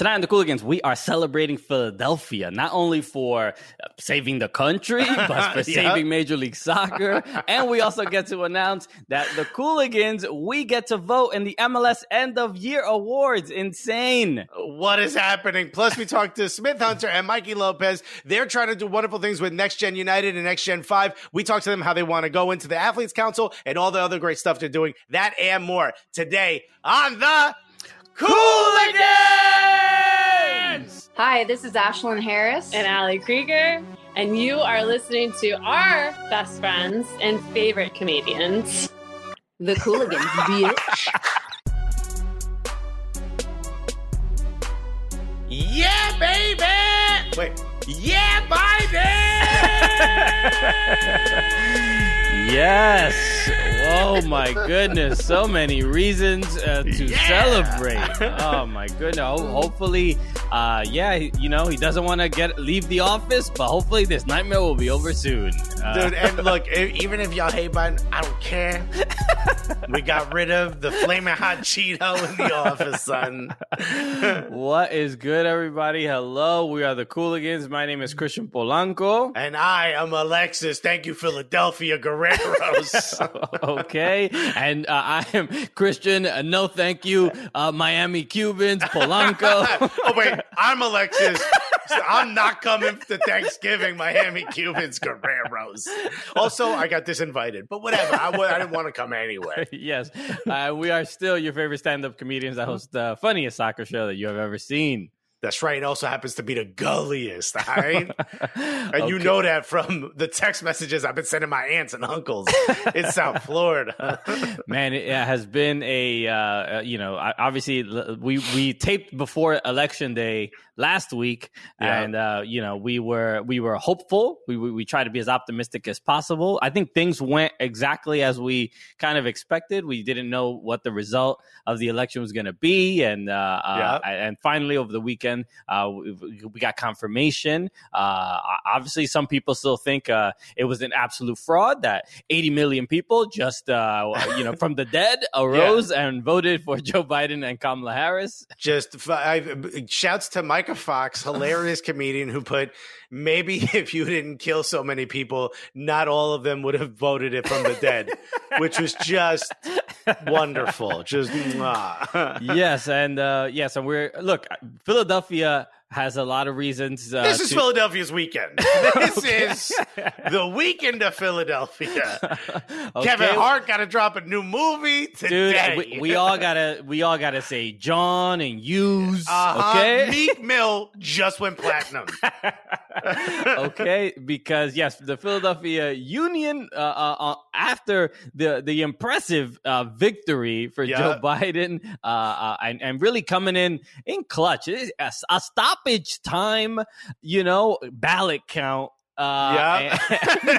Tonight on the Cooligans, we are celebrating Philadelphia, not only for uh, saving the country, but for saving Major League Soccer. and we also get to announce that the Cooligans, we get to vote in the MLS End of Year Awards. Insane. What is happening? Plus, we talked to Smith Hunter and Mikey Lopez. They're trying to do wonderful things with Next Gen United and Next Gen 5. We talked to them how they want to go into the Athletes Council and all the other great stuff they're doing. That and more today on the Cooligans! Hi, this is Ashlyn Harris. and Ali Krieger, and you are listening to our best friends and favorite comedians. The Cooligans, bitch. Yeah, baby! Wait. Yeah, baby! Yes. Oh my goodness. So many reasons uh, to Yeah. celebrate. Oh my goodness. Ho- Hopefully, uh, yeah, you know, he doesn't want to get leave the office, but hopefully this nightmare will be over soon. Uh, Dude, and look, even if y'all hate Biden, I don't care. we got rid of the flaming hot Cheeto in the office, son. what is good, everybody? Hello, we are the Cooligans. My name is Christian Polanco. And I am Alexis. Thank you, Philadelphia Guerreros. okay, and uh, I am Christian. Uh, no, thank you, uh, Miami Cubans, Polanco. oh, wait, I'm Alexis. So I'm not coming to Thanksgiving, Miami Cubans Guerreros. Also, I got disinvited, but whatever. I, didn't want to come anyway. yes, uh, we are still your favorite stand-up comedians that host the funniest soccer show that you have ever seen. That's right. It also happens to be the gulliest, all right? And you know that from the text messages I've been sending my aunts and uncles in South Florida. Man, it has been a uh, uh, you know obviously we we taped before election day last week, Yeah. and uh, you know we were we were hopeful. We, we we tried to be as optimistic as possible. I think things went exactly as we kind of expected. We didn't know what the result of the election was going to be, and uh, uh, and finally over the weekend uh, we, we got confirmation. Uh, obviously, some people still think uh, it was an absolute fraud that 80 million people just uh, you know from the dead arose and voted for Joe Biden and Kamala Harris. Just I, shouts to Micah Fox, hilarious comedian who put maybe if you didn't kill so many people, not all of them would have voted it from the dead, which was just wonderful. Just yes, and uh, yes, and we're look. Philadelphia has a lot of reasons. Uh, this is to- Philadelphia's weekend. This is the weekend of Philadelphia. Kevin Hart got to drop a new movie Dude, today. we, we all gotta we all gotta say John and Hughes. uh-huh. Okay, Meek Mill just went platinum. Okay, because yes, the Philadelphia Union uh, uh, uh, after the the impressive uh, victory for Yeah. Joe Biden uh, uh, and and really coming in in clutch, a, a stoppage time, you know, ballot count. Uh, Yeah.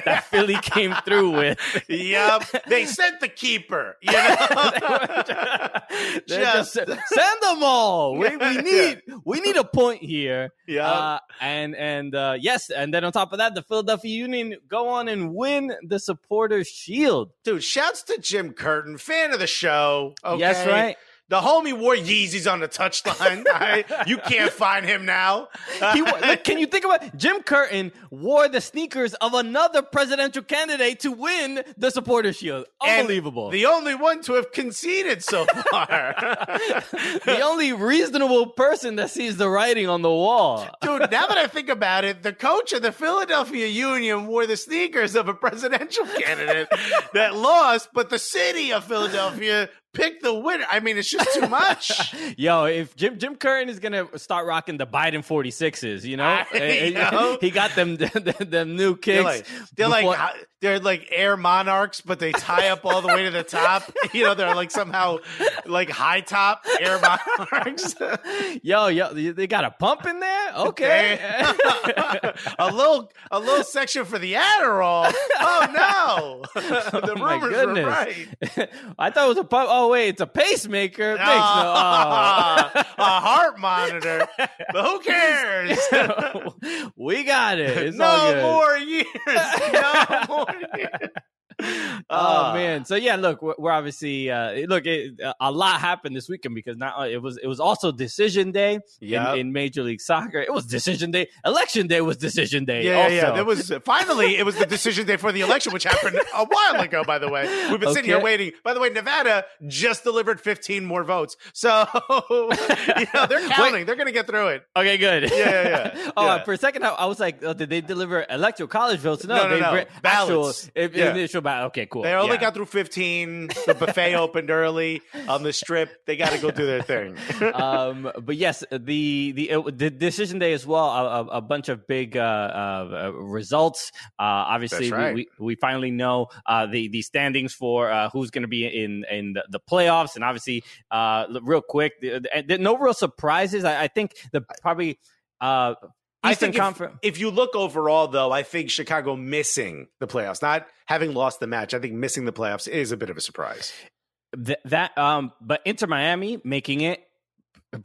that Philly came through with. yep. They sent the keeper, you know. They're just, send them all. We, we need we need a point here. Yeah. Uh, and and uh, yes, and then on top of that, the Philadelphia Union go on and win the Supporters Shield. Dude, shouts to Jim Curtin, fan of the show. Okay? Yes, right. The homie wore Yeezys on the touchline. right? You can't find him now. He, look, can you think about Jim Curtin wore the sneakers of another presidential candidate to win the supporter Shield? And Unbelievable. The only one to have conceded so far. the only reasonable person that sees the writing on the wall. Dude, now that I think about it, the coach of the Philadelphia Union wore the sneakers of a presidential candidate that lost, but the city of Philadelphia picked the winner. I mean, it's just too much. Yo, if Jim Jim Curtin is gonna start rocking the Biden 46s, you know, I Eh, eh, know. he got them them, new They're kicks. like, they're like, before- how- they're like air monarchs, but they tie up all the way to the top. You know, they're like somehow like high top air monarchs. yo, yo, they got a pump in there. Okay, a little a little section for the Adderall. Oh no, the Oh, my rumors were goodness. right. I thought it was a pump. Oh wait, it's a pacemaker. Makes no- Ah, oh. a heart monitor. But who cares? we got it. It's no all good. more years. No more years. Oh Ah. man, so yeah, look, we're, we're obviously uh, look. It, a lot happened this weekend because now it was it was also decision day Yep. in, in Major League Soccer. It was decision day. Election day was decision day. Yeah, yeah, yeah. There was finally it was the decision day for the election, which happened a while ago. By the way, we've been sitting here waiting. By the way, Nevada just delivered 15 more votes, so you know they're counting. They're going to get through it. Okay, good. Yeah, yeah, yeah. oh, Yeah. for a second, I, I was like, oh, did they deliver electoral college votes? No, No, no, they no. bri- Ballots. Actual, Yeah. initial ballot. Okay, cool. They only Yeah. got through 15. The buffet opened early on the strip. They got to go do their thing. um, but yes, the the uh, the decision day as well. A, a, a bunch of big uh, uh, uh, results. Uh, obviously, right. we, we we finally know uh, the the standings for uh, who's going to be in in the, the playoffs, and obviously, uh, real quick, the- no real surprises. I, I think the probably. Uh, I think if, Conference. if you look overall, though, I think Chicago missing the playoffs, not having lost the match, I think missing the playoffs is a bit of a surprise. Th- that um but Inter Miami making it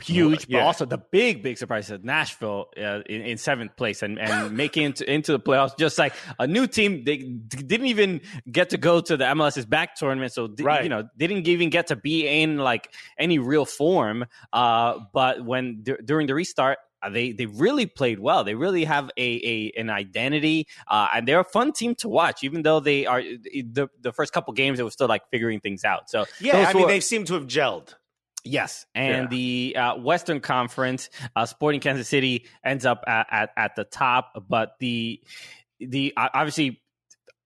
huge Yeah. but also the big big surprise is Nashville uh, in, in seventh place and and making it into, into the playoffs just like a new team they d- didn't even get to go to the MLS is Back tournament so di- Right. you know didn't even get to be in like any real form uh but when dur- during the restart they they really played well. They really have a, a an identity, uh, and they're a fun team to watch. Even though they are the the first couple games, it was still like figuring things out. So Yeah, I mean, were- they seem to have gelled. Yes, and the uh, Western Conference, uh, Sporting Kansas City ends up at, at, at the top, but the the uh, obviously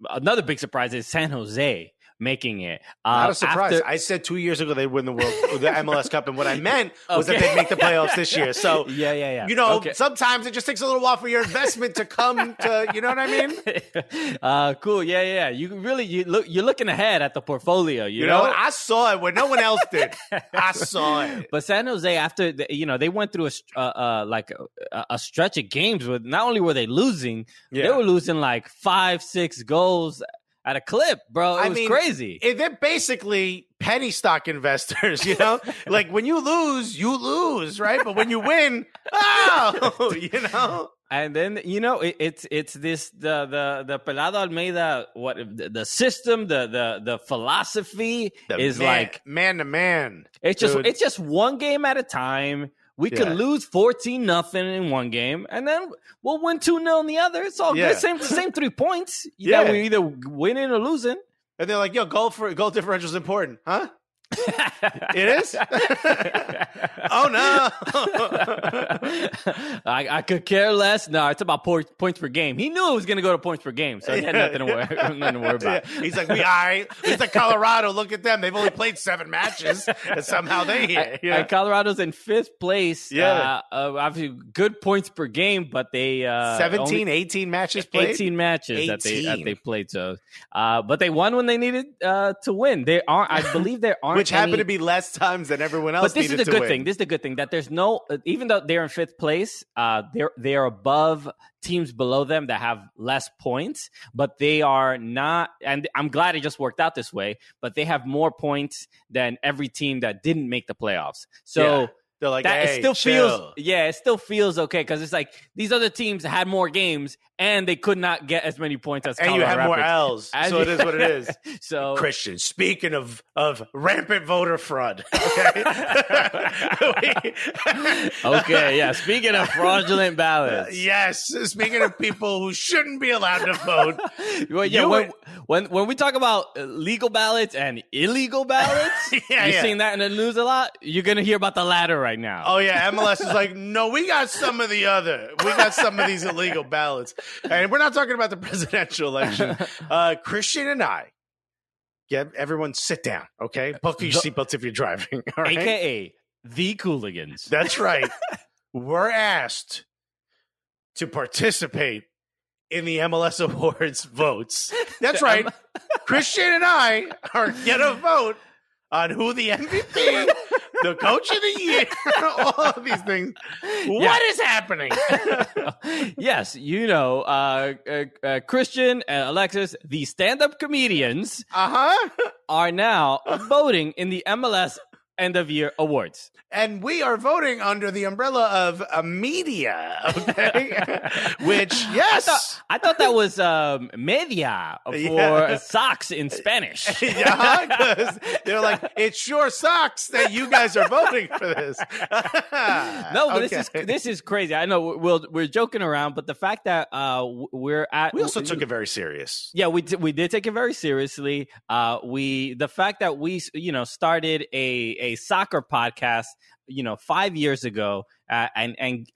another big surprise is San Jose making it. Uh, Not a surprise. after- I said two years ago they'd win the world, the MLS Cup, and what I meant was that they'd make the playoffs this year. So yeah, yeah, yeah. you know, Okay. sometimes it just takes a little while for your investment to come to. You know what I mean? uh, cool. Yeah, yeah. yeah. You really you look you're looking ahead at the portfolio. You, You know, I saw it when no one else did. I saw it. But San Jose, after the, you know, they went through a uh, uh, like a, a stretch of games with not only were they losing, they were losing like five, six goals at a clip, bro. It I was mean, crazy. Eh, They're basically penny stock investors, you know? like when you lose, you lose, right? But when you win, oh, you know? and then you know it, it's it's this the the the Pelado Almeyda what the, the system the the the philosophy The is man- like man to man. it's just it's just one game at a time. We could lose fourteen nothing in one game, and then we'll win two 0 in the other. It's all Yeah. good. Same same three points. Yeah. Yeah, we either winning or losing. And they're like, yo, goal for goal differential is important, huh? It is? oh no. I, I could care less. No, it's about po- points per game. He knew it was going to go to points per game, so he had nothing to worry, nothing to worry about. Yeah. He's like, we all right. He's like Colorado. Look at them. They've only played seven matches, and somehow they here. And- and Colorado's in fifth place. Yeah. uh, uh, obviously good points per game, but they uh, 17, only- 18 matches played. 18 matches that they that they played. So, uh, but they won when they needed uh, to win. They are, I believe, there aren't Which happened any- to be less times than everyone else But this is the good win. thing. This is the good thing that there's no, even though they're in fifth place, uh, they're they're above teams below them that have less points, but they are not. And I'm glad it just worked out this way. But they have more points than every team that didn't make the playoffs. So. Yeah. They're like, that hey, it still chill. feels yeah it still feels okay because it's like these other teams had more games and they could not get as many points as and you have Colorado more Rapids. L's, As so you- it is what it is. so Christian, speaking of of rampant voter fraud, okay, okay yeah speaking of fraudulent ballots yes, speaking of people who shouldn't be allowed to vote, Well, yeah, when, were- when when we talk about uh, legal ballots and illegal ballots, Yeah, you're yeah. seeing that in the news a lot. You're gonna hear about the latter right now. Oh yeah, MLS is like, no, we got some of the other. We got some of these illegal ballots, and we're not talking about the presidential election. Uh, Christian and I, get everyone sit down, okay? Buckle your seatbelts if you're driving. All right, AKA the Cooligans. that's right. we're asked to participate in the MLS awards votes. That's right. Christian and I are gonna vote on who the MVP, the coach of the year, all of these things. What is happening? yes, you know, uh, uh, uh, Christian and Alexis, the stand-up comedians, Uh huh. are now voting in the MLS end of year awards. And we are voting under the umbrella of uh, media, okay? Which, yes. I thought that was um, media for Yeah. socks in Spanish. yeah, because they're like, it sure sucks that you guys are voting for this. No, but this is this is crazy. I know we're we're joking around, but the fact that uh we're at We also took it very serious. yeah we did, we did take it very seriously. Uh, we the fact that we you know started a a soccer podcast you know five years ago uh, and and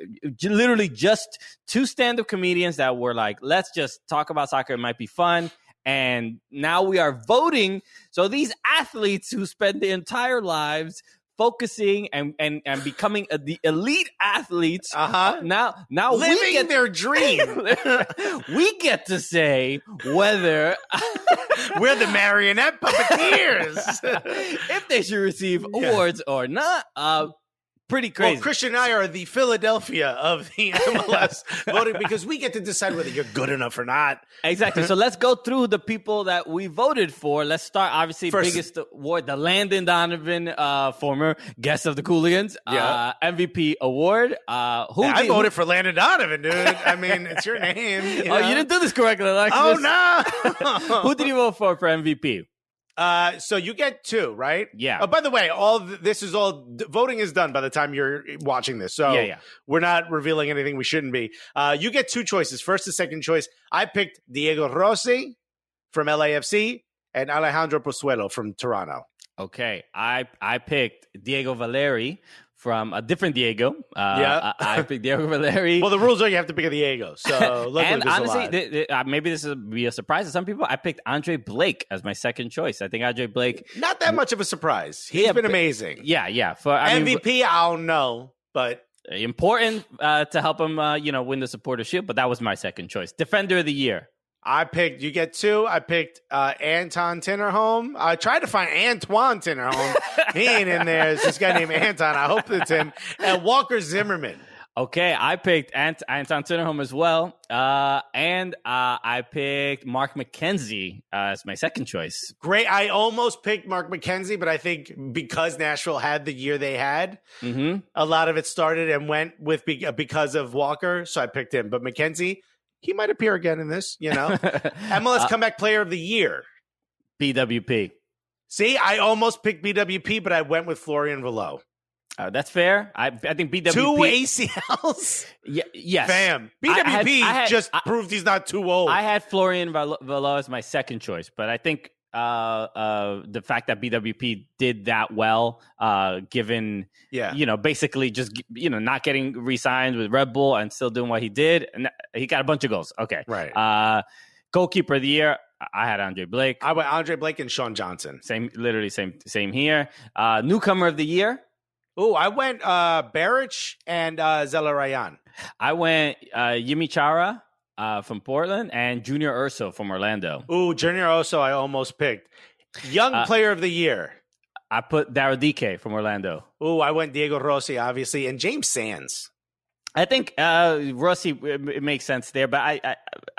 literally just two stand up comedians that were like let's just talk about soccer it might be fun. And now we are voting. So these athletes who spend their entire lives focusing and and, and becoming a, the elite athletes Uh huh. now now we Living get their dream. we get to say whether We're the marionette puppeteers. if they should receive awards or not. Uh, pretty crazy. Well, Christian and I are the Philadelphia of the MLS voting because we get to decide whether you're good enough or not. exactly. So let's go through the people that we voted for. Let's start. Obviously, First- biggest award, the Landon Donovan, uh, former guest of the Cooligans, Yeah. uh, MVP award. Uh, who I did- voted for Landon Donovan, dude. I mean, it's your name. you Oh, know? you didn't do this correctly, Alexis. Oh no! Who did you vote for for MVP? Uh, so you get two, right? Yeah. Oh, by the way, all th- this is all d- voting is done by the time you're watching this. So Yeah, yeah. we're not revealing anything we shouldn't be. Uh, you get two choices. First and second choice. I picked Diego Rossi from LAFC and Alejandro Pozuelo from Toronto. Okay, I I picked Diego Valeri from a different Diego. Uh, Yeah. I, I picked Diego Valeri. Well, the rules are you have to pick a Diego. So and honestly, th- th- uh, maybe this will be a surprise to some people. I picked Andre Blake as my second choice. I think Andre Blake. not that much of a surprise. He's Yeah, been amazing. Yeah, yeah. For I mean, MVP, I don't know, but important uh, to help him, uh, you know, win the supporter shield. But that was my second choice. Defender of the year. I picked. You get two. I picked uh, Anton Tinnerholm. I tried to find Antoine Tinnerholm. he ain't in there. It's this guy named Anton. I hope it's him. And Walker Zimmerman. Okay, I picked Ant- Anton Tinnerholm as well, uh, and uh, I picked Mark McKenzie uh, as my second choice. Great. I almost picked Mark McKenzie, but I think because Nashville had the year they had, hmm a lot of it started and went with be- because of Walker. So I picked him. But McKenzie, he might appear again in this. You know, MLS Uh, Comeback Player of the Year. BWP. See, I almost picked BWP, but I went with Florian Valot. Uh, that's fair. I, I think BWP. Two ACLs. Ye- yes. Fam, I BWP had- I had- just I- proved he's not too old. I had Florian Valot as my second choice, but I think uh, uh, the fact that BWP did that well, uh, given yeah, you know basically just you know not getting re-signed with Red Bull and still doing what he did, and he got a bunch of goals. Okay, right. uh, goalkeeper of the year, I had Andre Blake. I went Andre Blake and Sean Johnson. Same, literally same, same here. Uh, newcomer of the year, Oh, I went uh Barich and uh Zelarayan. I went uh, Yimi Chara uh, from Portland and Junior Urso from Orlando. Ooh, Junior Urso, I almost picked. Young Uh, player of the year. I put Daryl Dike from Orlando. Ooh, I went Diego Rossi, obviously, and James Sands. I think uh, Rossi it, makes sense there, but I,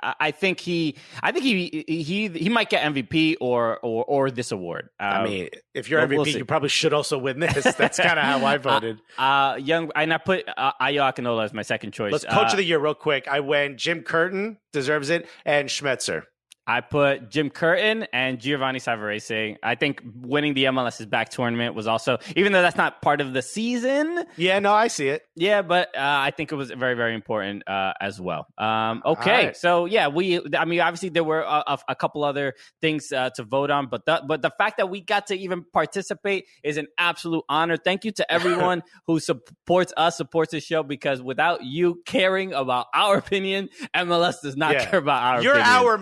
I I think he I think he he he might get MVP or or or this award. Uh, I mean, if you're well, MVP, we'll you probably should also win this. That's kind of how I voted. uh, young and I put uh, Ayo Akinola as my second choice. Let's coach Uh, of the year real quick. I went Jim Curtin, deserves it, and Schmetzer. I put Jim Curtin and Giovanni Savarese. I think winning the MLS is Back tournament was also, even though that's not part of the season, Yeah, no, I see it. Yeah, but uh, I think it was very, very important uh, as well. Um, okay, right. so yeah, we. I mean, obviously there were a, a, couple other things uh, to vote on, but the, but the fact that we got to even participate is an absolute honor. Thank you to everyone who supports us, supports the show, because without you caring about our opinion, MLS does not Yeah. care about our. Opinion. You're opinion. our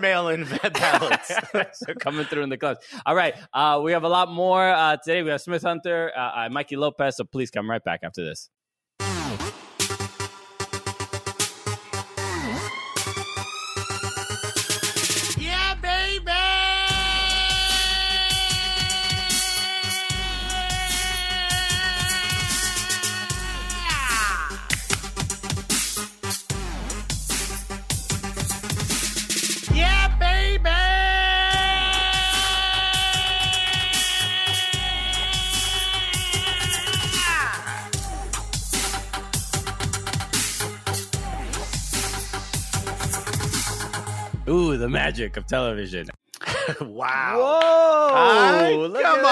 mail-in ballots. so coming through in the clubs. All right, uh, we have a lot more uh, today. We have Smith Hunter, uh, uh, Mikey Lopez. So please come right back after this. The magic of television. wow. Whoa! Hi, come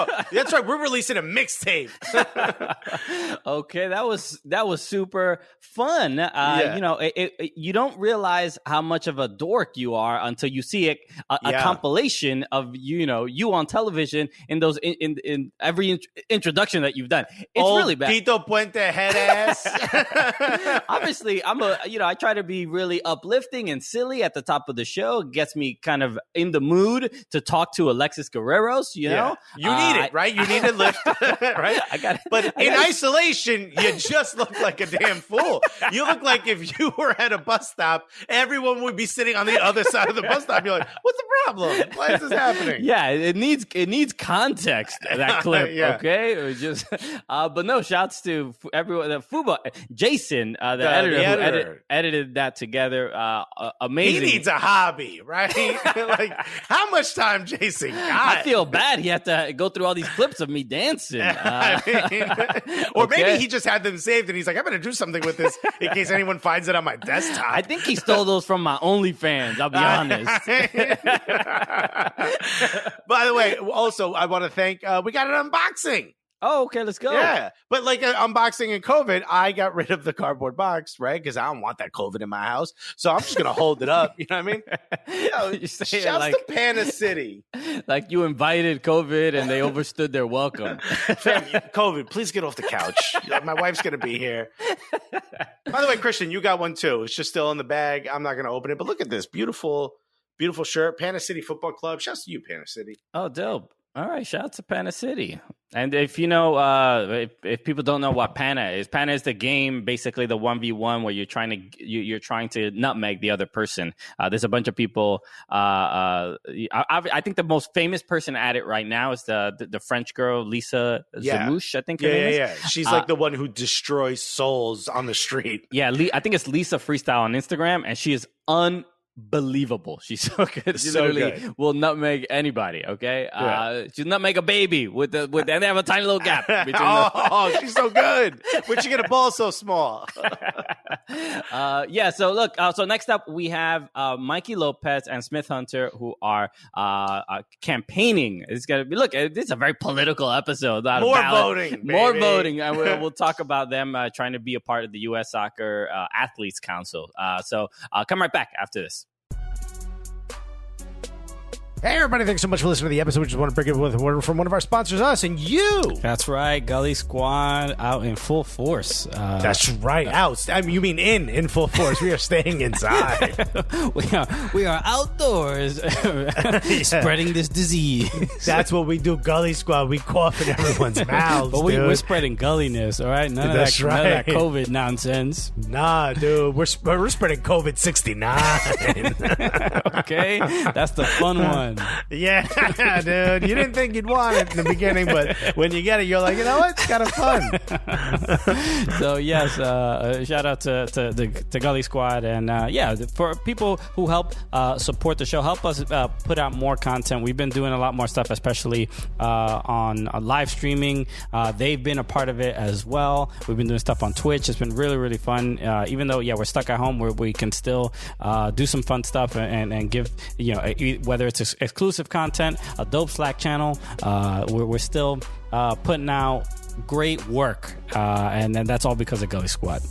on. That's right. We're releasing a mixtape. okay, that was that was super fun. Uh, Yeah. You know, it, it, you don't realize how much of a dork you are until you see a, a Yeah. compilation of you know you on television in those in in, in every int- introduction that you've done. It's Old really bad. Tito Puente head ass. Obviously, I'm a you know I try to be really uplifting and silly at the top of the show. It gets me kind of in the mood to talk to Alexis Guerreros. You Yeah. know, you need Uh, it, right? You need a lift, right? I got, it. But I in gotta- isolation, you just look like a damn fool. You look like if you were at a bus stop, everyone would be sitting on the other side of the bus stop. You're like, what's the problem? Why is this happening? Yeah, it needs it needs context. That clip, Yeah. okay? It was just, uh, but no. Shouts to everyone. The Fuba, Jason, uh, the, The- editor, the who edit, edited that together. Uh, uh, He needs a hobby, right? like, how much time, Jason? I feel bad. He had to go through all these clips of me dancing. Uh, I mean, or maybe he just had them saved and he's like, I'm going to do something with this in case anyone finds it on my desktop. I think he stole those from my OnlyFans. I'll be honest. By the way, also, I want to thank, uh, we got an unboxing. Oh, okay. Let's go. Yeah. But like uh, unboxing and COVID, I got rid of the cardboard box, right? Because I don't want that COVID in my house. So I'm just going to hold it up. You know what I mean? Yo, You say it shouts like, to Panna City. like you invited COVID and they overstood their welcome. Fam, COVID, please get off the couch. My wife's going to be here. By the way, Christian, you got one too. It's just still in the bag. I'm not going to open it. But look at this beautiful, beautiful shirt. Panna City Football Club. Shouts to you, Panna City. Oh, dope. All right, shout out to Panna City. And if you know, uh, if, if people don't know what Panna is, Panna is the game, basically the one v one where you're trying to you, you're trying to nutmeg the other person. Uh, there's a bunch of people. Uh, uh, I, I think the most famous person at it right now is the the, the French girl Lisa Yeah. Zimouche. I think her Yeah, yeah, yeah. She's like the one who destroys souls on the street. Yeah, I think it's Lisa Freestyle on Instagram, and she is unbelievable. She's so good. She So literally good. will nutmeg anybody. Okay, uh, she'll nutmeg a baby with the with, and they have a tiny little gap between the. oh, she's so good. Where'd she get a ball so small? uh, yeah. So look. Uh, so next up, we have uh, Mikey Lopez and Smith Hunter, who are uh, uh, campaigning. It's gonna be look. This is a very political episode. More voting, more baby. voting. And we'll, we'll talk about them uh, trying to be a part of the U.S. Soccer uh, Athletes Council. Uh, so uh, come right back after this. Hey, everybody, thanks so much for listening to the episode. We just want to bring it with a word from one of our sponsors, us, and you. That's right, Gully Squad out in full force. Uh, That's right. Out. I mean, you mean in, in full force. We are staying inside. we are we are outdoors spreading this disease. That's what we do, Gully Squad. We cough in everyone's mouths, but we, we're spreading gulliness, all right? None of, That's that, none of that. COVID nonsense. nah, dude. We're, we're spreading COVID 69. Okay, that's the fun one. yeah, dude. You didn't think you'd want it in the beginning, but when you get it, you're like, you know what? It's kind of fun. So yes, uh, uh, shout out to to the to Gully Squad, and uh, yeah, for people who help uh, support the show, help us uh, put out more content. We've been doing a lot more stuff, especially uh, on uh, live streaming. Uh, they've been a part of it as well. We've been doing stuff on Twitch. It's been really really fun. Uh, even though yeah, we're stuck at home, where we can still uh, do some fun stuff and, and give you know whether it's ex- exclusive content, a dope Slack channel. Uh, we're, we're still uh, putting out great work, uh, and then that's all because of Gully Squad.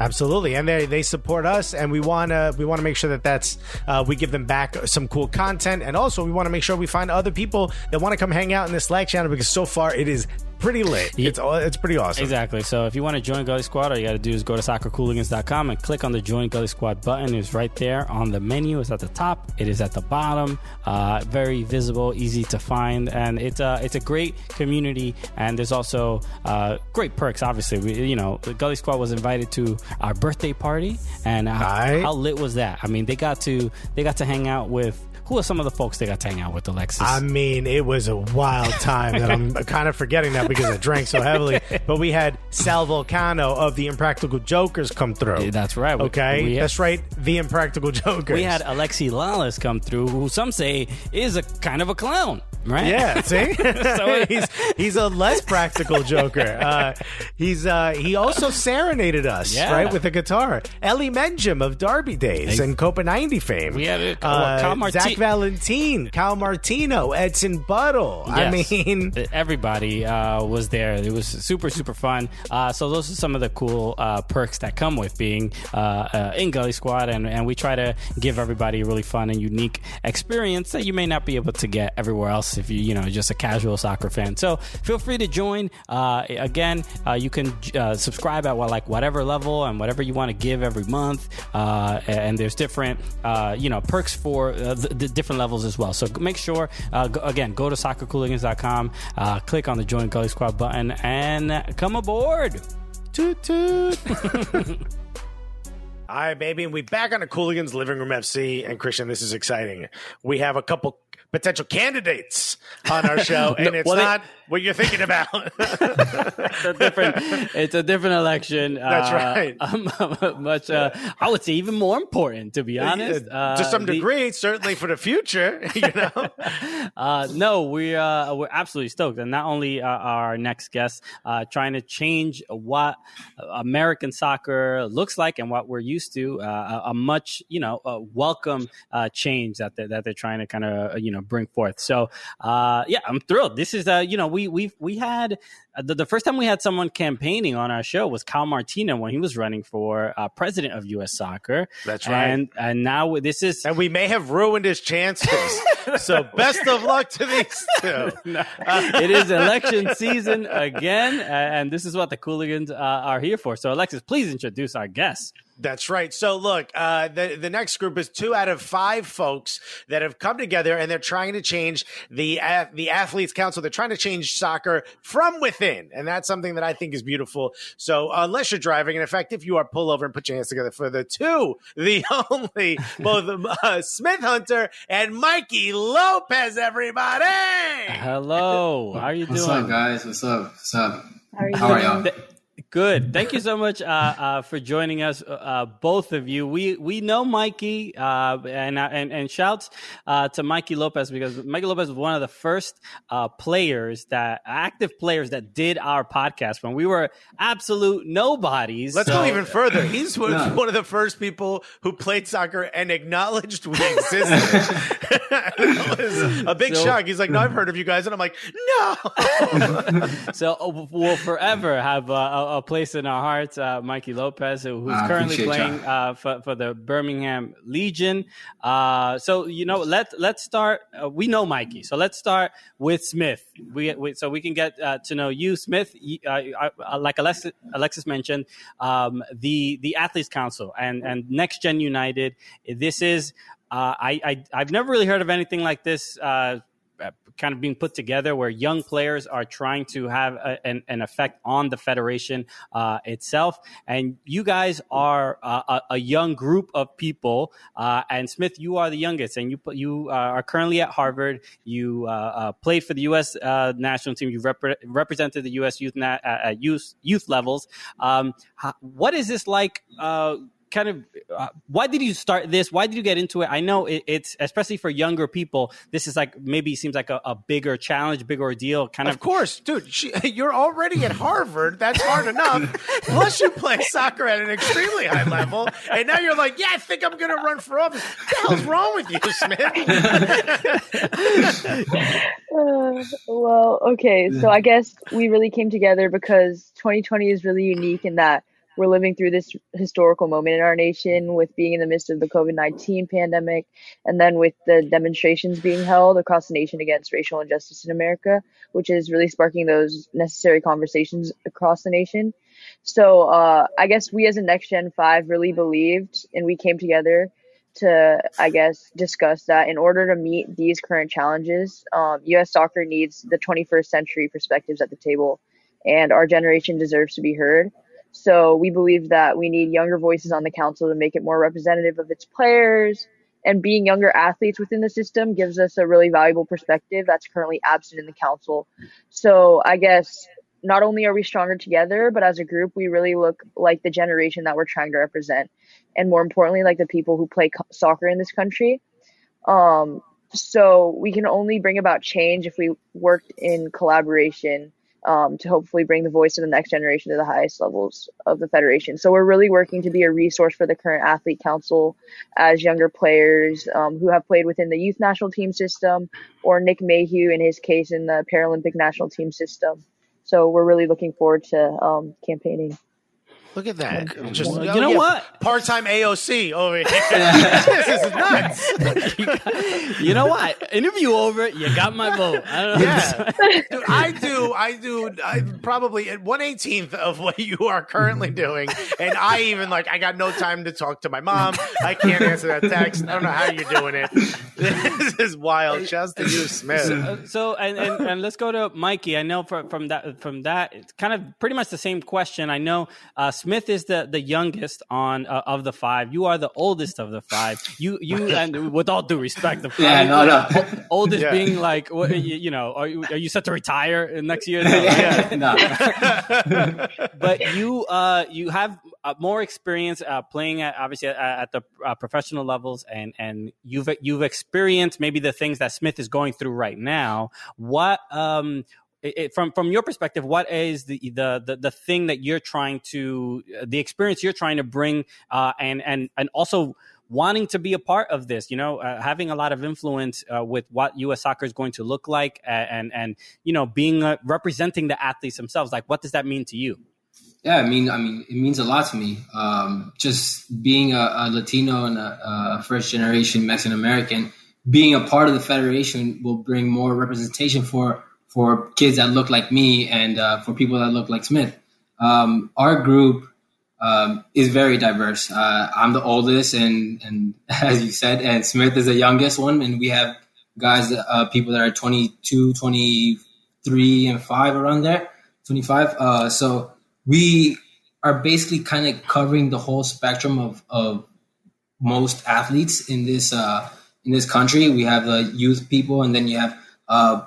Absolutely, and they they support us, and we want to we want to make sure that that's uh, we give them back some cool content, and also we want to make sure we find other people that want to come hang out in this Slack channel because so far it is pretty lit. It's all it's pretty awesome. Exactly. So if you want to join Gully Squad, all you got to do is go to soccercooligans.com and click on the Join Gully Squad button. It's right there on the menu. It's at the top. It is at the bottom. Uh, very visible, easy to find, and it's a it's a great community. And there's also uh, great perks. Obviously, we, you know, the Gully Squad was invited to our birthday party, and how, Aye. how lit was that? I mean, they got to they got to hang out with. Who are some of the folks they got to hang out with, Alexis? I mean, it was a wild time that I'm kind of forgetting that because I drank so heavily. but we had Sal Vulcano of the Impractical Jokers come through. That's right. Okay, we- that's right. The Impractical Jokers. We had Alexi Lalas come through, who some say is a kind of a clown, right? Yeah, see, So- he's he's a less practical Joker. Uh, he's uh, he also serenaded us, Yeah. right, with a guitar. Eli Mengem of Derby Days and Copa 90 fame. We had a- uh, Marti- Zach Valentine, Kyle Martino, Edson Buddle. I mean, everybody uh, was there. It was super, super fun. Uh, so those are some of the cool uh, perks that come with being uh, uh, in Gully Squad, and, and we try to give everybody a really fun and unique experience that you may not be able to get everywhere else if you, you know, just a casual soccer fan. So feel free to join. Uh, again, uh, you can uh, subscribe at well, like whatever level and whatever you want to give every month. Uh, and there's different, uh, you know, perks for uh, the, different levels as well. So make sure, uh, go, again, go to soccercooligans.com, uh, click on the Join Gully Squad button, and come aboard. toot toot. All right, baby, and we back on the Cooligans Living Room FC. And Christian, this is exciting. We have a couple potential candidates on our show, and it's well, not what you're thinking about. it's a different it's a different election That's right. right much uh, i would say even more important to be honest uh, to some the- degree, certainly for the future. You know, uh, no, we uh, we're absolutely stoked, and not only uh, our next guest uh, trying to change what American soccer looks like and what we're used to, uh, a a much you know uh, welcome uh, change that they're, that they're trying to kind of you know bring forth. So uh, yeah, I'm thrilled. This is uh, you know we we we had uh, the, the first time we had someone campaigning on our show was Kyle Martino when he was running for uh, president of U.S. Soccer. That's right. and and now this is and we may have ruined his chances. so, best of luck to these two. it is election season again, and this is what the Cooligans uh, are here for. So, Alexis, please introduce our guests. That's right. So look, uh, the the next group is two out of five folks that have come together and they're trying to change the uh, the athletes council. They're trying to change soccer from within, and that's something that I think is beautiful. So unless you're driving, and in fact, if you are, pull over and put your hands together for the two, the only, both uh, Smith Hunter and Mikey Lopez. Everybody. Hello, how are you What's doing? up, guys? What's up? What's up? How are you How are y'all? Th- Good. Thank you so much uh, uh, for joining us, uh, both of you. We we know Mikey, uh, and and and shouts uh, to Mikey Lopez because Mikey Lopez was one of the first uh, players that active players that did our podcast when we were absolute nobodies. Let's So- go even further. He's one, No. one of the first people who played soccer and acknowledged we existed. that was a big So- shock. He's like, "No, I've heard of you guys," and I'm like, "No." So uh, we'll forever have uh, a, a place in our hearts, uh, Mikey Lopez, who, who's I currently playing uh, for, for the Birmingham Legion. Uh, so you know, let let's start. Uh, we know Mikey, so let's start with Smith. We, we so we can get uh, to know you, Smith. Uh, uh, like Alexis, Alexis mentioned, um, the the Athletes Council and and Next Gen United. This is. Uh, I, I I've never really heard of anything like this. Uh, kind of being put together where young players are trying to have a, an, an effect on the federation uh, itself. And you guys are a, a young group of people. Uh, and Smith, you are the youngest, and you you uh, are currently at Harvard. You uh, played for the U.S. National team. You repre- represented the U.S. youth na- at youth youth levels. Um, how, what is this like? Kind of uh, why did you start this why did you get into it i know it, it's especially for younger people this is like maybe seems like a, a bigger challenge bigger ordeal kind of of course, dude. She, you're already at Harvard. That's hard enough. Plus, you play soccer at an extremely high level, and now you're like, "Yeah, I think I'm going to run for office." What the hell's wrong with you, Smith? Uh, well, okay. So I guess we really came together because 2020 is really unique in that we're living through this historical moment in our nation with being in the midst of the COVID 19 pandemic and then with the demonstrations being held across the nation against racial injustice in America, which is really sparking those necessary conversations across the nation. So uh, I guess we as a Next Gen 5 really believed and we came together to, I guess, discuss that in order to meet these current challenges, um, U.S. soccer needs the 21st century perspectives at the table, and our generation deserves to be heard. So we believe that we need younger voices on the council to make it more representative of its players. And being younger athletes within the system gives us a really valuable perspective that's currently absent in the council. So I guess not only are we stronger together, but as a group, we really look like the generation that we're trying to represent, and more importantly, like the people who play co- soccer in this country. Um, so we can only bring about change if we worked in collaboration um, to hopefully bring the voice of the next generation to the highest levels of the federation. So we're really working to be a resource for the current athlete council as younger players um, who have played within the youth national team system, or Nick Mayhew in his case in the Paralympic national team system. So we're really looking forward to um, campaigning. Look at that. Just, You oh, know yeah, what? Part-time AOC over here. this is nuts. you know what? Interview over. You got my vote. I don't know. Yeah, Dude, I do. I do. I probably at one eighteenth of what you are currently doing, and I even like. I got no time to talk to my mom. I can't answer that text. I don't know how you're doing it. This is wild. Shouts to you, Smith. Uh, so and, and and let's go to Mikey. I know from from that from that it's kind of pretty much the same question. I know uh, Smith is the the youngest on uh, of the five. You are the oldest of the five. You you and with all due respect, the Yeah, no, no. oldest Yeah. being like what, you, you know are you, are you set to retire next year? No, Yeah, no. but you uh you have uh, more experience uh, playing at obviously at, at the uh, professional levels and and you've you've experienced maybe the things that Smith is going through right now what um it, from from your perspective what is the, the the the thing that you're trying to the experience you're trying to bring uh and and and also wanting to be a part of this, you know, uh, having a lot of influence uh, with what U.S. soccer is going to look like, uh, and and you know, being uh, representing the athletes themselves. Like, what does that mean to you? Yeah, I mean, I mean, it means a lot to me. Um, just being a, a Latino and a, a first generation Mexican American, being a part of the federation will bring more representation for for kids that look like me and uh, for people that look like Smith. Um, our group um, is very diverse. Uh, I'm the oldest, and and as you said, and Smith is the youngest one, and we have guys, uh, people that are 22, 23, and five around there, 25. Uh, so we are basically kind of covering the whole spectrum of, of most athletes in this uh, in this country. We have the youth people, and then you have uh,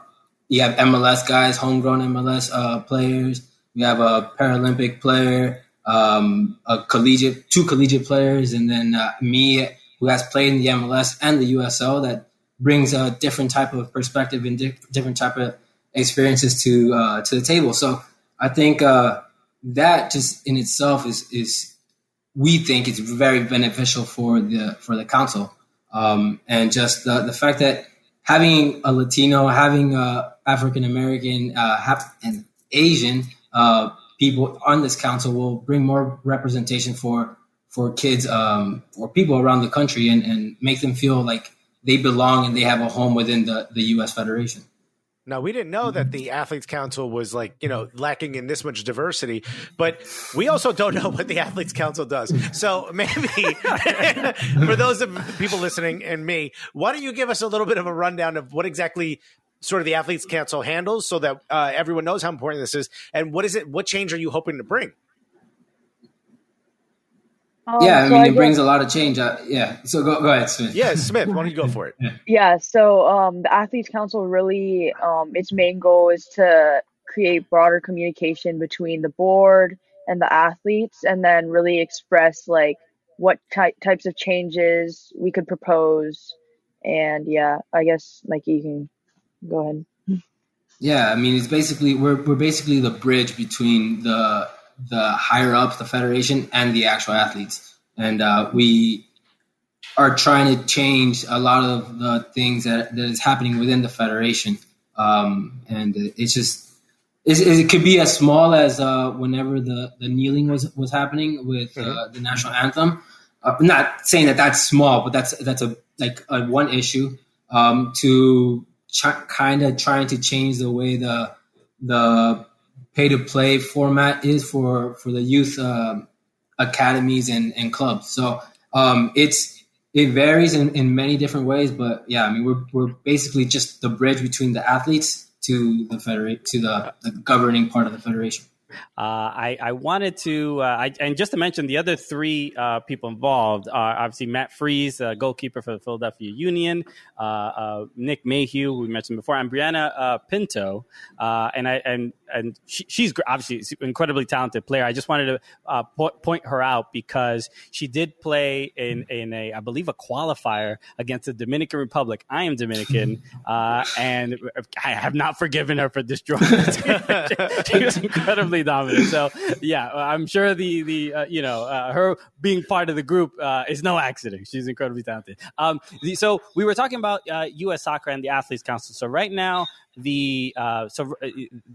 you have MLS guys, homegrown MLS uh, players. We have a Paralympic player, um, a collegiate, two collegiate players, and then uh, me, who has played in the MLS and the USL. That brings a different type of perspective and di- different type of experiences to uh, to the table. So I think uh, that just in itself is is we think it's very beneficial for the for the council, um, and just the the fact that having a Latino, having a African American, uh, and Asian uh, people on this council will bring more representation for for kids um, or people around the country, and, and make them feel like they belong and they have a home within the, the U.S. Federation. Now we didn't know that the athletes council was like you know lacking in this much diversity, but we also don't know what the athletes council does. So maybe for those of people listening and me, why don't you give us a little bit of a rundown of what exactly sort of the athletes council handles, so that uh, everyone knows how important this is, and what is it? What change are you hoping to bring? Um, yeah, I so mean, it guess- brings a lot of change. Uh, yeah, so go go ahead, Smith. Yeah, Smith, why don't you go for it? Yeah, so um, the Athletes Council really, um, its main goal is to create broader communication between the board and the athletes, and then really express like what ty- types of changes we could propose. And yeah, I guess Mikey, you can go ahead. Yeah, I mean, it's basically we're we're basically the bridge between the the higher ups, the federation, and the actual athletes, and uh, we are trying to change a lot of the things that that is happening within the federation, um, and it's just it's, it could be as small as uh, whenever the the kneeling was was happening with uh, the national anthem. Uh, I'm not saying that that's small, but that's that's a like a one issue um, to ch- kind of trying to change the way the the pay to play format is for for the youth um academies and, and clubs. So um, it's it varies in, in many different ways, but yeah, I mean we're we're basically just the bridge between the athletes to the federate to the, the governing part of the federation. Uh, I, I, wanted to, uh, I, and just to mention the other three uh, people involved are obviously Matt Freese, goalkeeper for the Philadelphia Union, uh, uh, Nick Mayhew, who we mentioned before, and Brianna uh, Pinto, and I and and she, she's obviously an incredibly talented player. I just wanted to po- point her out because she did play in in a, I believe, a qualifier against the Dominican Republic. I am Dominican, and I have not forgiven her for this draw. she was incredibly dominant. So yeah, I'm sure the the uh, you know uh, her being part of the group uh, is no accident. She's incredibly talented. Um, the, so we were talking about U.S. Uh, Soccer and the Athletes Council. So right now the uh, so uh,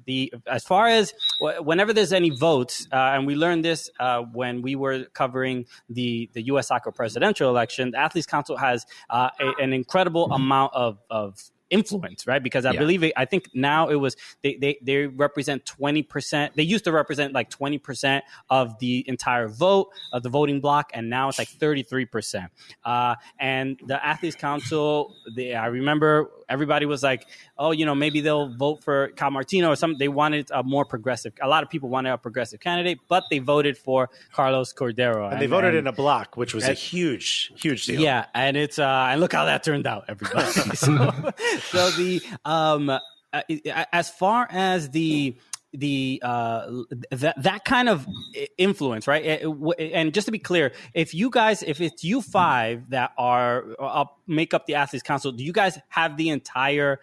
the as far as whenever there's any votes, uh, and we learned this uh, when we were covering the the U.S. soccer presidential election. The Athletes Council has uh, a, an incredible amount of of influence, right? Because I yeah. believe it, I think now it was they they, they represent twenty percent. They used to represent like twenty percent of the entire vote of the voting block, and now it's like thirty three percent. Uh, and the Athletes Council, they, I remember everybody was like, oh, you know, maybe they'll vote for Kyle Martino or something. They wanted a more progressive. A lot of people wanted a progressive candidate, but they voted for Carlos Cordeiro, and, and they voted and, in a block, which was and, a huge, huge deal. Yeah, and it's uh, and look how that turned out, everybody. so, so the um, uh, as far as the the uh, that that kind of influence, right? And just to be clear, if you guys, if it's you five that are uh, make up the athletes council, do you guys have the entire?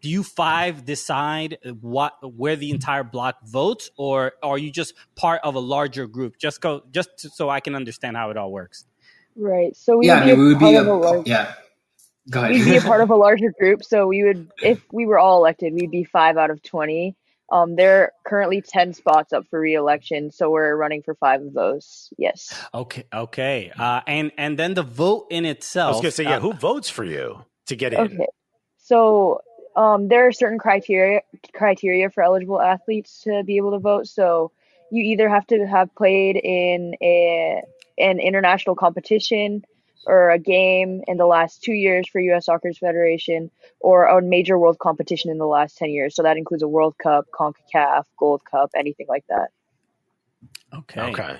Do you five decide what where the entire block votes, or are you just part of a larger group? Just go, just so I can understand how it all works. Right. So we yeah, I mean, we would be a, a yeah. Go. We'd be a part of a larger group, so we would, if we were all elected, we'd be five out of twenty um, there are currently 10 spots up for reelection, so we're running for five of those. Yes. Okay. Okay. Uh, and and then the vote in itself. I was going to say, yeah, uh, who votes for you to get in? Okay. So um, there are certain criteria criteria for eligible athletes to be able to vote. So you either have to have played in a an international competition or a game in the last two years for U.S. Soccer Federation or a major world competition in the last 10 years. So that includes a World Cup, CONCACAF, Gold Cup, anything like that. Okay. Okay.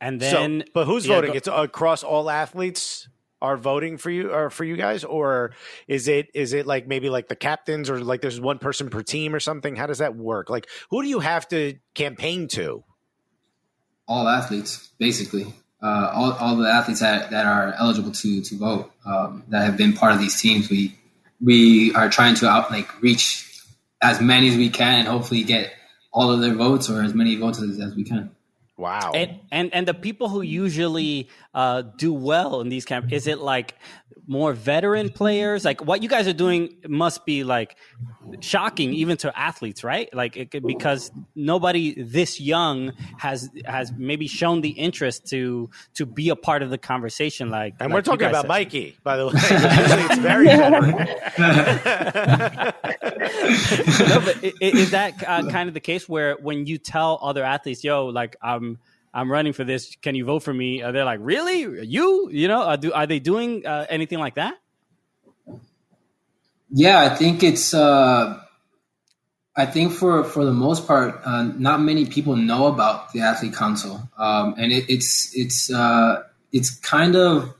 And then, so, but who's yeah, voting? Go- it's across all athletes are voting for you or for you guys, or is it is it like maybe like the captains or like there's one person per team or something? How does that work? Like, who do you have to campaign to? All athletes, basically uh, all, all the athletes that, that are eligible to to vote um, that have been part of these teams. We we are trying to out like reach as many as we can and hopefully get all of their votes or as many votes as, as we can. Wow. And, and and the people who usually uh, do well in these camps, is it like more veteran players? Like what you guys are doing must be like shocking even to athletes, right? Like it, could, because nobody this young has has maybe shown the interest to to be a part of the conversation. Like, and like we're talking about said. Mikey, by the way. it's very veteran. no, but is that uh, kind of the case where when you tell other athletes, "Yo, like I'm." I'm running for this. Can you vote for me? Are they like, really? You? You know, are, do, are they doing uh, anything like that? Yeah, I think it's. Uh, I think for for the most part, uh, not many people know about the athlete council, um, and it, it's it's uh, it's kind of.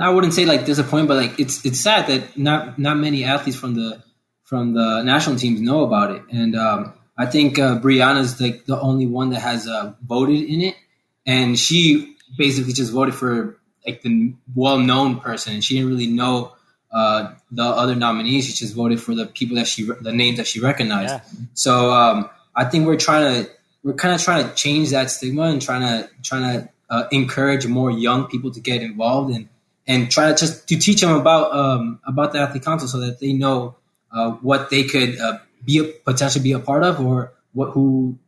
I wouldn't say like disappointing, but like it's it's sad that not not many athletes from the from the national teams know about it, and um, I think uh, Brianna's like the only one that has uh, voted in it, and she basically just voted for like the well-known person, and she didn't really know uh, the other nominees. She just voted for the people that she the names that she recognized. Yeah. So um, I think we're trying to we're kind of trying to change that stigma and trying to trying to uh, encourage more young people to get involved and and try to just to teach them about um, about the athlete council so that they know uh, what they could uh, be a, potentially be a part of, or what who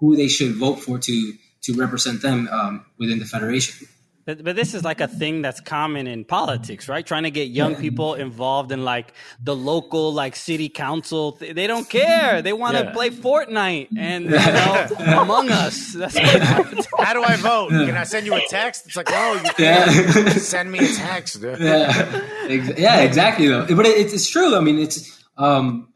who they should vote for to to represent them um, within the federation. But, but this is like a thing that's common in politics, right? Trying to get young people involved in like the local like city council. They don't care. They want to yeah. play Fortnite and you know, Among Us. That's How do I vote? Can I send you a text? It's like, oh, you can yeah. send me a text. yeah, yeah, exactly. Though, but it, it's true. I mean, it's um,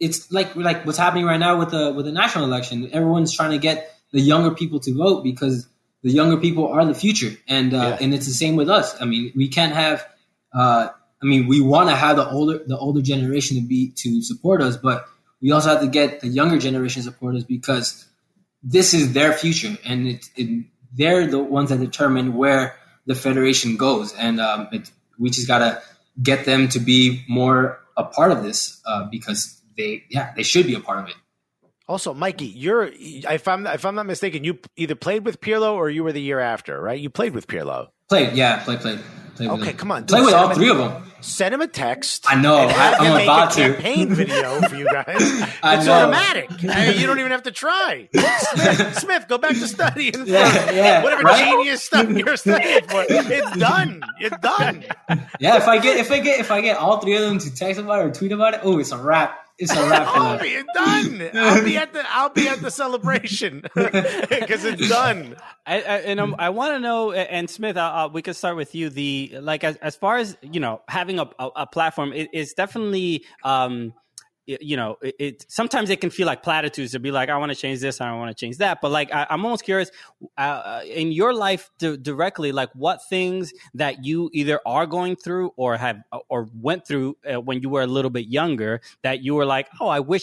it's like like what's happening right now with the with the national election. Everyone's trying to get the younger people to vote because the younger people are the future, and uh, Yeah. and it's the same with us. I mean, we can't have. Uh, I mean, we want to have the older the older generation to be to support us, but we also have to get the younger generation to support us because this is their future, and it, it, they're the ones that determine where the federation goes, and um, it, we just gotta get them to be more a part of this uh, because they, yeah, they should be a part of it. Also, Mikey, you're if I'm if I'm not mistaken, you either played with Pirlo or you were the year after, right? You played with Pirlo. Play, yeah, play, play, play. With Okay, come on, play with all send three of them. Send him a text. I know. and I- I'm make about a to. campaign video for you guys. I it's know. automatic. I mean, you don't even have to try. Smith, Smith, go back to studying. for Yeah, yeah, whatever right? genius stuff you're studying for. It's done. It's done. Yeah, if I get if I get if I get all three of them to text about it or tweet about it, oh, it's a wrap. It's a wrap for them. it's done. I'll be at the I'll be at the celebration because it's done. I, I, and um, I want to know, and Smith, uh, uh, we could start with you. The like, as, as far as you know, having a, a, a platform it is definitely, um, you know, it, it sometimes it can feel like platitudes to be like, I want to change this, I don't want to change that. But like, I, I'm almost curious, uh, in your life di- directly, like what things that you either are going through or have or went through uh, when you were a little bit younger that you were like, oh, I wish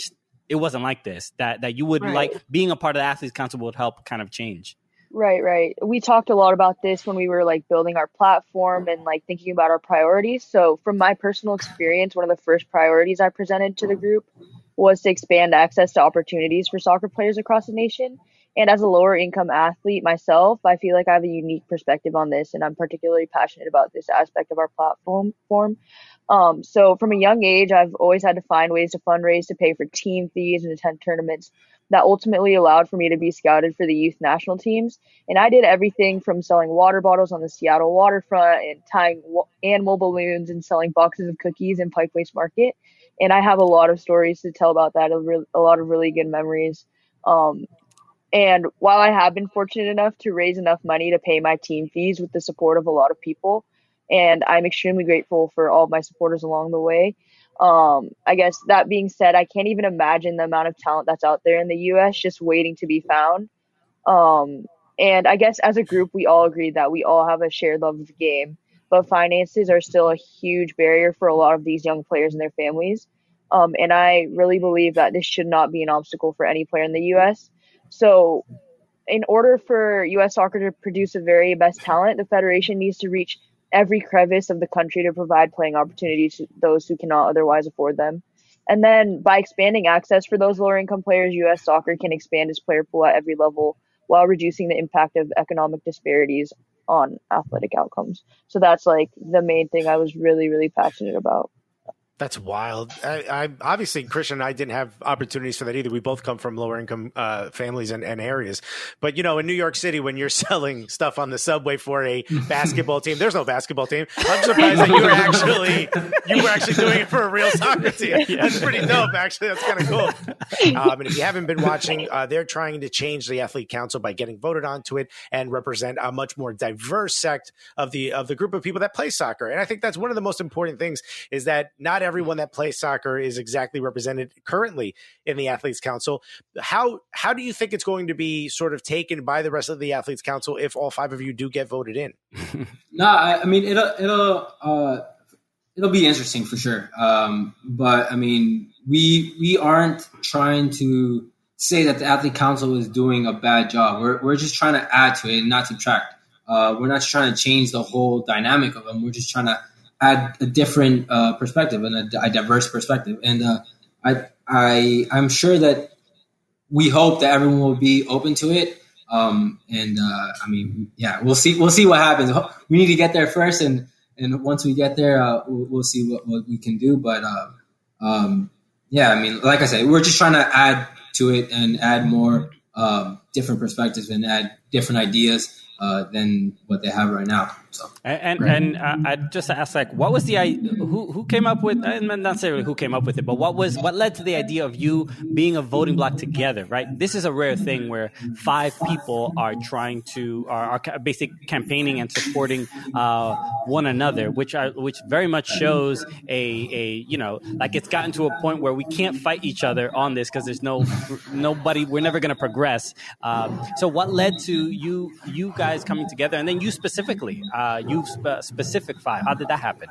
it wasn't like this. That that you would Right. like being a part of the athletes council would help kind of change. Right, right. We talked a lot about this when we were like building our platform and like thinking about our priorities. So, from my personal experience, one of the first priorities I presented to the group was to expand access to opportunities for soccer players across the nation. And as a lower income athlete myself, I feel like I have a unique perspective on this, and I'm particularly passionate about this aspect of our platform. Form. Um, so, from a young age, I've always had to find ways to fundraise to pay for team fees and attend tournaments that ultimately allowed for me to be scouted for the youth national teams. And I did everything from selling water bottles on the Seattle waterfront and tying animal balloons and selling boxes of cookies in Pike Place Market. And I have a lot of stories to tell about that, a lot of really good memories. Um, and while I have been fortunate enough to raise enough money to pay my team fees with the support of a lot of people, and I'm extremely grateful for all of my supporters along the way. Um, I guess that being said, I can't even imagine the amount of talent that's out there in the US just waiting to be found. Um, and I guess as a group, we all agreed that we all have a shared love of the game, but finances are still a huge barrier for a lot of these young players and their families. Um, and I really believe that this should not be an obstacle for any player in the US. So, in order for US soccer to produce the very best talent, the federation needs to reach every crevice of the country to provide playing opportunities to those who cannot otherwise afford them. And then by expanding access for those lower income players, US soccer can expand its player pool at every level while reducing the impact of economic disparities on athletic outcomes. So that's like the main thing I was really, really passionate about. That's wild. I, I obviously Christian and I didn't have opportunities for that either. We both come from lower income uh, families and, and areas. But you know, in New York City, when you're selling stuff on the subway for a basketball team, there's no basketball team. I'm surprised that you were actually you were actually doing it for a real soccer team. That's pretty dope. Actually, that's kind of cool. Um, and if you haven't been watching, uh, they're trying to change the athlete council by getting voted onto it and represent a much more diverse sect of the of the group of people that play soccer. And I think that's one of the most important things is that not everyone that plays soccer is exactly represented currently in the athletes council. How how do you think it's going to be sort of taken by the rest of the athletes council if all five of you do get voted in? No, I, I mean it'll it'll uh, it'll be interesting for sure. Um, but I mean, we we aren't trying to say that the athlete council is doing a bad job. We're we're just trying to add to it and not subtract. Uh, we're not trying to change the whole dynamic of them. We're just trying to add a different uh, perspective and a, a diverse perspective. And uh, I I I'm sure that we hope that everyone will be open to it. Um, and uh, I mean, yeah, we'll see. We'll see what happens. We need to get there first, and and once we get there, uh, we'll, we'll see what, what we can do. But uh, um, yeah, I mean, like I said, we're just trying to add to it and add more um, different perspectives and add different ideas uh, than what they have right now. So and and, and uh, I just asked like, what was the who who came up with and not necessarily who came up with it, but what was what led to the idea of you being a voting block together? Right, this is a rare thing where five people are trying to are, are basically campaigning and supporting uh, one another, which are which very much shows a a you know like it's gotten to a point where we can't fight each other on this because there's no nobody we're never going to progress. Um, so what led to you you guys guys coming together, and then you specifically, uh, you sp- specific five. How did that happen?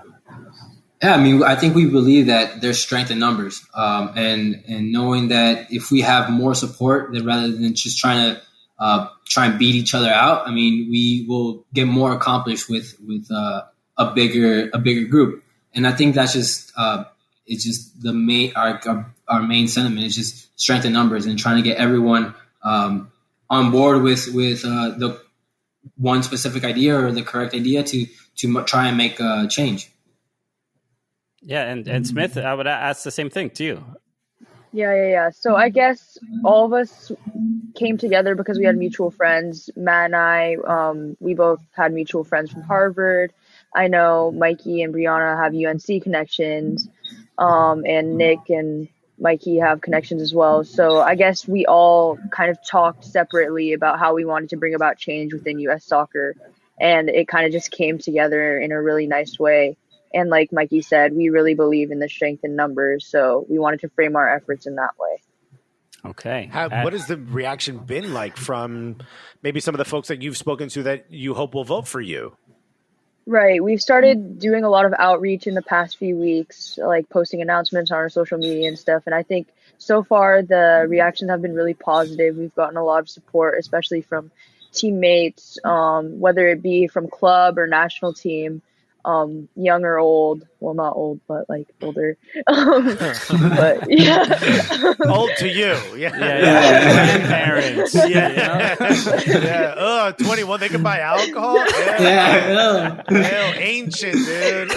Yeah, I mean, I think we believe that there's strength in numbers, um, and and knowing that if we have more support, then rather than just trying to uh, try and beat each other out, I mean, we will get more accomplished with with uh, a bigger a bigger group, and I think that's just uh, it's just the main our, our main sentiment is just strength in numbers and trying to get everyone um, on board with with uh, the one specific idea or the correct idea to to try and make a change. Yeah, and and Smith, I would ask the same thing to you. Yeah, yeah, yeah. So I guess all of us came together because we had mutual friends. Matt and I, um, we both had mutual friends from Harvard. I know Mikey and Brianna have UNC connections, um, and Nick and Mikey have connections as well. So I guess we all kind of talked separately about how we wanted to bring about change within US soccer. And it kind of just came together in a really nice way. And like Mikey said, we really believe in the strength in numbers. So we wanted to frame our efforts in that way. Okay. How, uh, what has the reaction been like from maybe some of the folks that you've spoken to that you hope will vote for you? Right. We've started doing a lot of outreach in the past few weeks, like posting announcements on our social media and stuff. And I think so far the reactions have been really positive. We've gotten a lot of support, especially from teammates, um, whether it be from club or national team um young or old. Well not old but like older. Um, but yeah. Old to you. Yeah. Yeah, yeah. grandparents yeah. Yeah oh 21 they can buy alcohol? Yeah, yeah. Hell, ancient dude.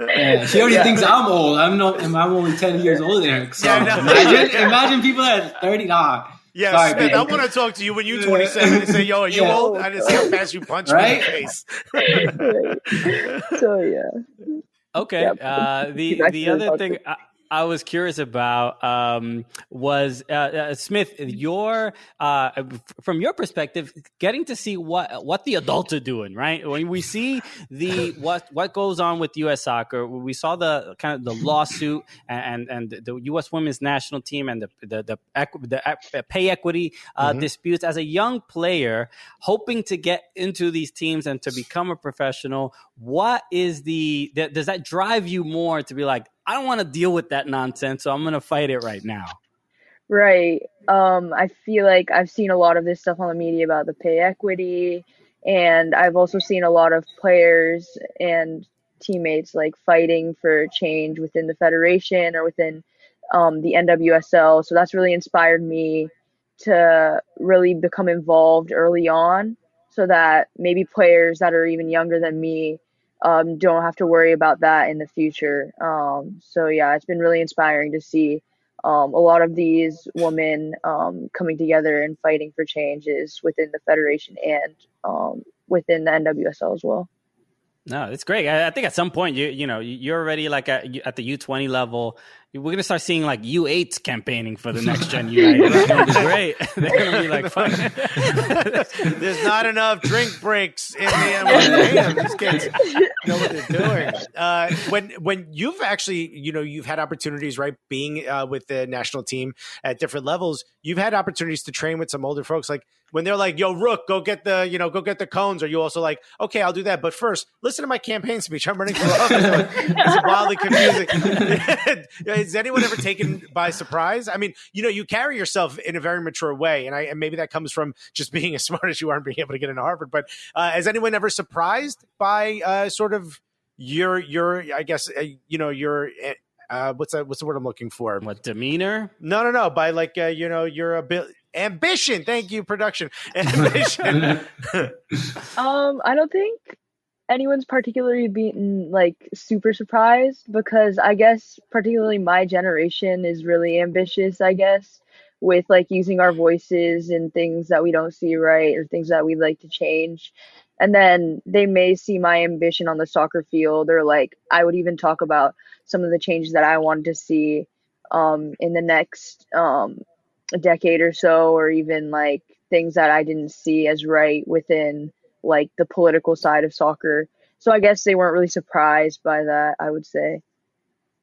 Yeah, she already yeah. thinks I'm old. I'm not I'm only 10 years older so yeah, no. imagine imagine people that are 30 nah yeah, Sorry, Smith, I want to talk to you when you're 27 and say, "Yo, are you yeah. old?" I didn't see how fast you punch right? me in the face. so yeah. Okay. Yeah, uh, the the other thing. I, I was curious about um, was uh, uh, Smith, your uh, from your perspective, getting to see what what the adults are doing, right? When we see the what what goes on with U.S. soccer, we saw the kind of the lawsuit and and, the U.S. women's national team and the the the, the, the pay equity uh, mm-hmm. disputes. As a young player, hoping to get into these teams and to become a professional, what is the does that drive you more to be like? I don't want to deal with that nonsense, so I'm going to fight it right now. Right. Um, I feel like I've seen a lot of this stuff on the media about the pay equity, and I've also seen a lot of players and teammates like fighting for change within the federation or within um, the NWSL. So that's really inspired me to really become involved early on so that maybe players that are even younger than me um, don't have to worry about that in the future. Um, so yeah, it's been really inspiring to see um, a lot of these women um, coming together and fighting for changes within the federation and um, within the NWSL as well. No, it's great. I, I, think at some point you you know you're already like at, at the U twenty level. We're gonna start seeing like U eights campaigning for the next gen United. It's gonna be great. They're gonna be like fun. There's not enough drink breaks in the damn, these kids know what they're doing. Uh, when when you've actually you know you've had opportunities right being uh, with the national team at different levels. You've had opportunities to train with some older folks like when they're like, "Yo, Rook, go get the you know go get the cones," are you also like, "Okay, I'll do that," but first listen to my campaign speech. I'm running for office. it's wildly confusing. Is anyone ever taken by surprise? I mean, you know, you carry yourself in a very mature way, and I and maybe that comes from just being as smart as you are and being able to get into Harvard. But uh, has anyone ever surprised by uh, sort of your your I guess uh, you know your uh, what's that? What's the word I'm looking for? What demeanor? No, no, no. By like uh, you know, your ability, ambition. Thank you, production. Ambition. um, I don't think anyone's particularly been like super surprised because I guess particularly my generation is really ambitious. I guess with like using our voices and things that we don't see right or things that we'd like to change. And then they may see my ambition on the soccer field, or like I would even talk about some of the changes that I wanted to see um, in the next um, decade or so, or even like things that I didn't see as right within like the political side of soccer. So I guess they weren't really surprised by that, I would say.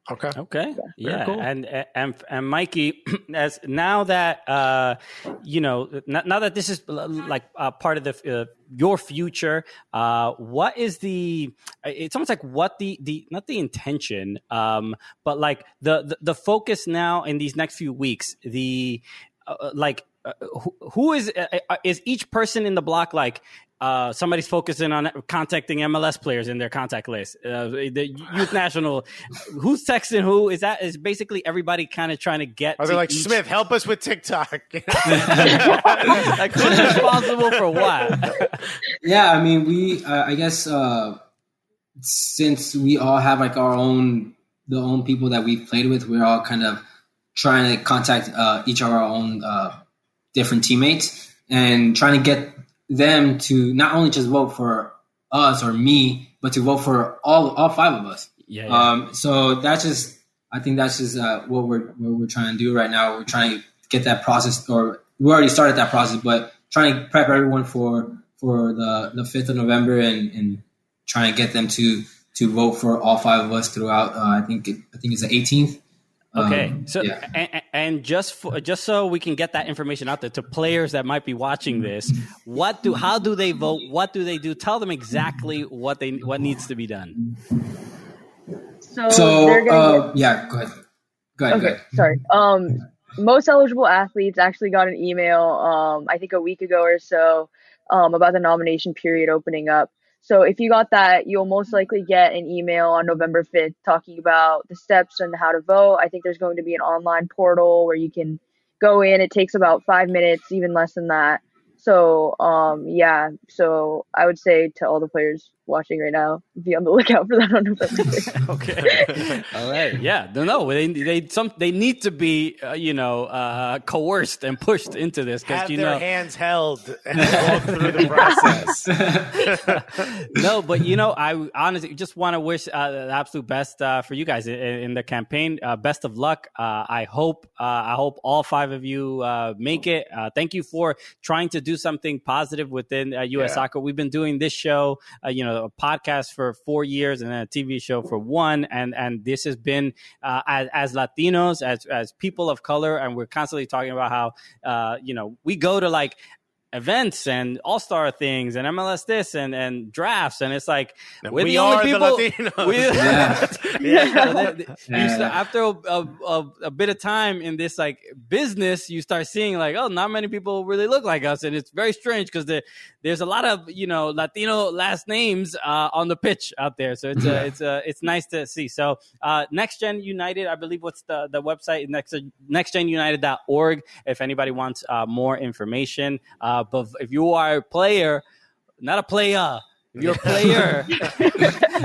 Okay. Okay. Yeah. Cool. And and and Mikey, as now that uh, you know, now that this is like uh, part of the uh, your future, uh, what is the? It's almost like what the the not the intention, um, but like the, the the focus now in these next few weeks. The uh, like uh, who, who is uh, is each person in the block like uh, somebody's focusing on contacting MLS players in their contact list. Uh, the youth national, who's texting who? Is that is basically everybody kind of trying to get? Are they like each... Smith? Help us with TikTok. like who's responsible for what? yeah, I mean, we. Uh, I guess uh, since we all have like our own the own people that we've played with, we're all kind of trying to contact uh, each of our own uh, different teammates and trying to get them to not only just vote for us or me, but to vote for all all five of us. Yeah. yeah. Um, so that's just I think that's just uh, what we're what we're trying to do right now. We're trying to get that process, or we already started that process, but trying to prep everyone for for the the fifth of November and and trying to get them to to vote for all five of us throughout. Uh, I think it, I think it's the 18th. Okay, um, so yeah. and, and, just for, just so we can get that information out there to players that might be watching this, what do how do they vote? What do they do? Tell them exactly what they what needs to be done. So, so uh, yeah, go ahead. Go ahead. Okay, go ahead. sorry. Um, most eligible athletes actually got an email. Um, I think a week ago or so, um, about the nomination period opening up. So if you got that, you'll most likely get an email on November 5th talking about the steps and how to vote. I think there's going to be an online portal where you can go in. It takes about five minutes, even less than that. So um, yeah, so I would say to all the players, watching right now, be on the lookout for that on November. okay. All right. Yeah. No, no. They they some they need to be uh, you know uh, coerced and pushed into this because you their know hands held and walk through the process. no, but you know, I honestly just want to wish uh, the absolute best uh, for you guys in, in the campaign. Uh, best of luck. Uh, I hope I hope all five of you make it. thank you for trying to do something positive within U.S. Yeah. Soccer. We've been doing this show. you know a podcast for four years and then a TV show for one, and and this has been uh, as, as Latinos, as as people of color, and we're constantly talking about how uh, you know we go to like events and all star things and MLS this and, and drafts and it's like we're we the only people. The we, yeah. yeah. yeah. after a, a, a, bit of time in this like business, you start seeing like oh, not many people really look like us, and it's very strange because the, there's a lot of you know Latino last names uh, on the pitch out there, so it's uh, it's uh, it's nice to see. So uh, Next Gen United, I believe, what's the the website next nextgenunited.org if anybody wants uh, more information. Uh, uh, but if you are a player, not a player, if you're a player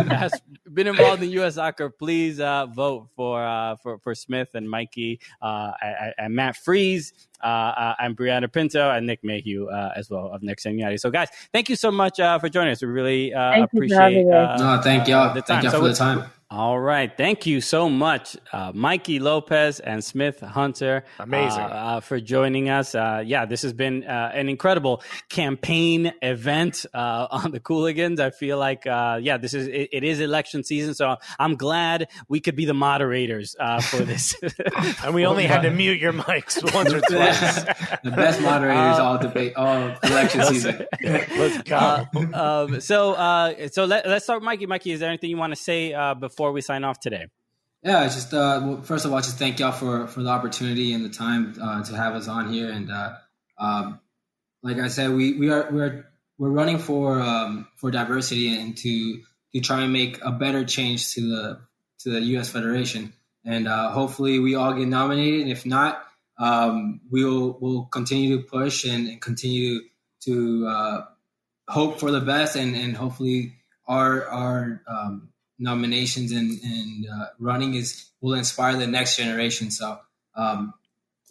that's been involved in U.S. soccer, please uh, vote for, uh, for for Smith and Mikey uh, and, Matt Freese uh, uh, and Brianna Pinto and Nick Mayhew uh, as well of Next Gen United. So, guys, thank you so much for joining us. We really appreciate. no, thank y'all. The. Thank y'all so for the time. All right. Thank you so much, uh, Mikey Lopez and Smith Hunter. Amazing. Uh, uh, for joining us. Uh, yeah, this has been uh, an incredible campaign event uh, on the Cooligans. I feel like, yeah, this is, it, it is election season. So I'm glad we could be the moderators for this. and we only had to mute your mics once or twice. the best moderators all debate, all election season. Let's go. Um, so, so let, us start, Mikey. Mikey, is there anything you want to say before? Before we sign off today? Yeah, just uh, well, first of all, just thank y'all for for the opportunity and the time uh, to have us on here. And uh, um, like I said, we we are we're we're running for um, for diversity and to to try and make a better change to the to the U.S. Federation. And uh, hopefully, we all get nominated. If not, um, we'll we'll continue to push and, and continue to uh, hope for the best, and and hopefully our our um, nominations and, and uh, running is will inspire the next generation. So um,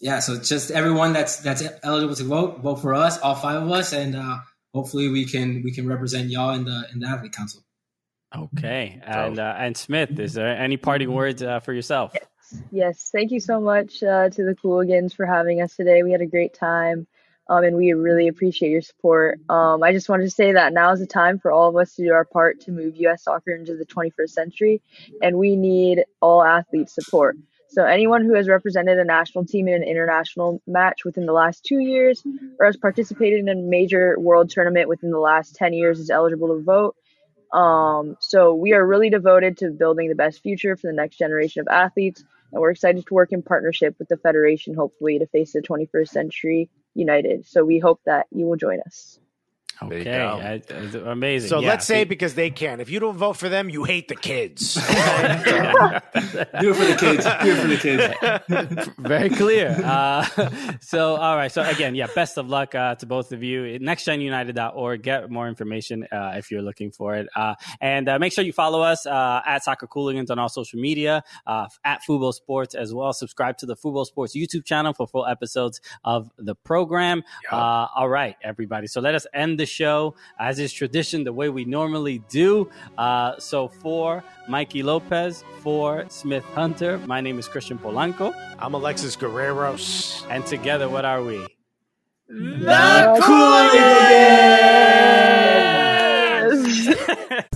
yeah, so just everyone that's that's eligible to vote, vote for us, all five of us, and uh, hopefully we can we can represent y'all in the in the athlete council. Okay, and uh, and Smith, is there any parting words uh, for yourself? Yes, yes, thank you so much uh, to the Cooligans for having us today. We had a great time, um, and we really appreciate your support. Um, I just wanted to say that now is the time for all of us to do our part to move U.S. soccer into the 21st century, and we need all athletes' support. So anyone who has represented a national team in an international match within the last two years, or has participated in a major world tournament within the last 10 years, is eligible to vote. Um, so we are really devoted to building the best future for the next generation of athletes, and we're excited to work in partnership with the federation, hopefully, to face the 21st century united. So we hope that you will join us. There you Okay. I- I- amazing. So Yeah. let's say because they can. If you don't vote for them, you hate the kids. Do it for the kids. Do it for the kids. Very clear. Uh, so, all right. So, again, yeah, best of luck uh, to both of you. NextGenUnited.org. Get more information uh, if you're looking for it. Uh, and uh, make sure you follow us uh, at Soccer Cooligans on all social media, uh, at Fubo Sports as well. Subscribe to the Fubo Sports YouTube channel for full episodes of the program. Uh, all right, everybody. So, let us end the show as is tradition, the way we normally do. Uh, so, for Mikey Lopez, for Smith Hunter, my name is Christian Polanco. I'm Alexis Guerreros. And together, what are we? The Cooligans!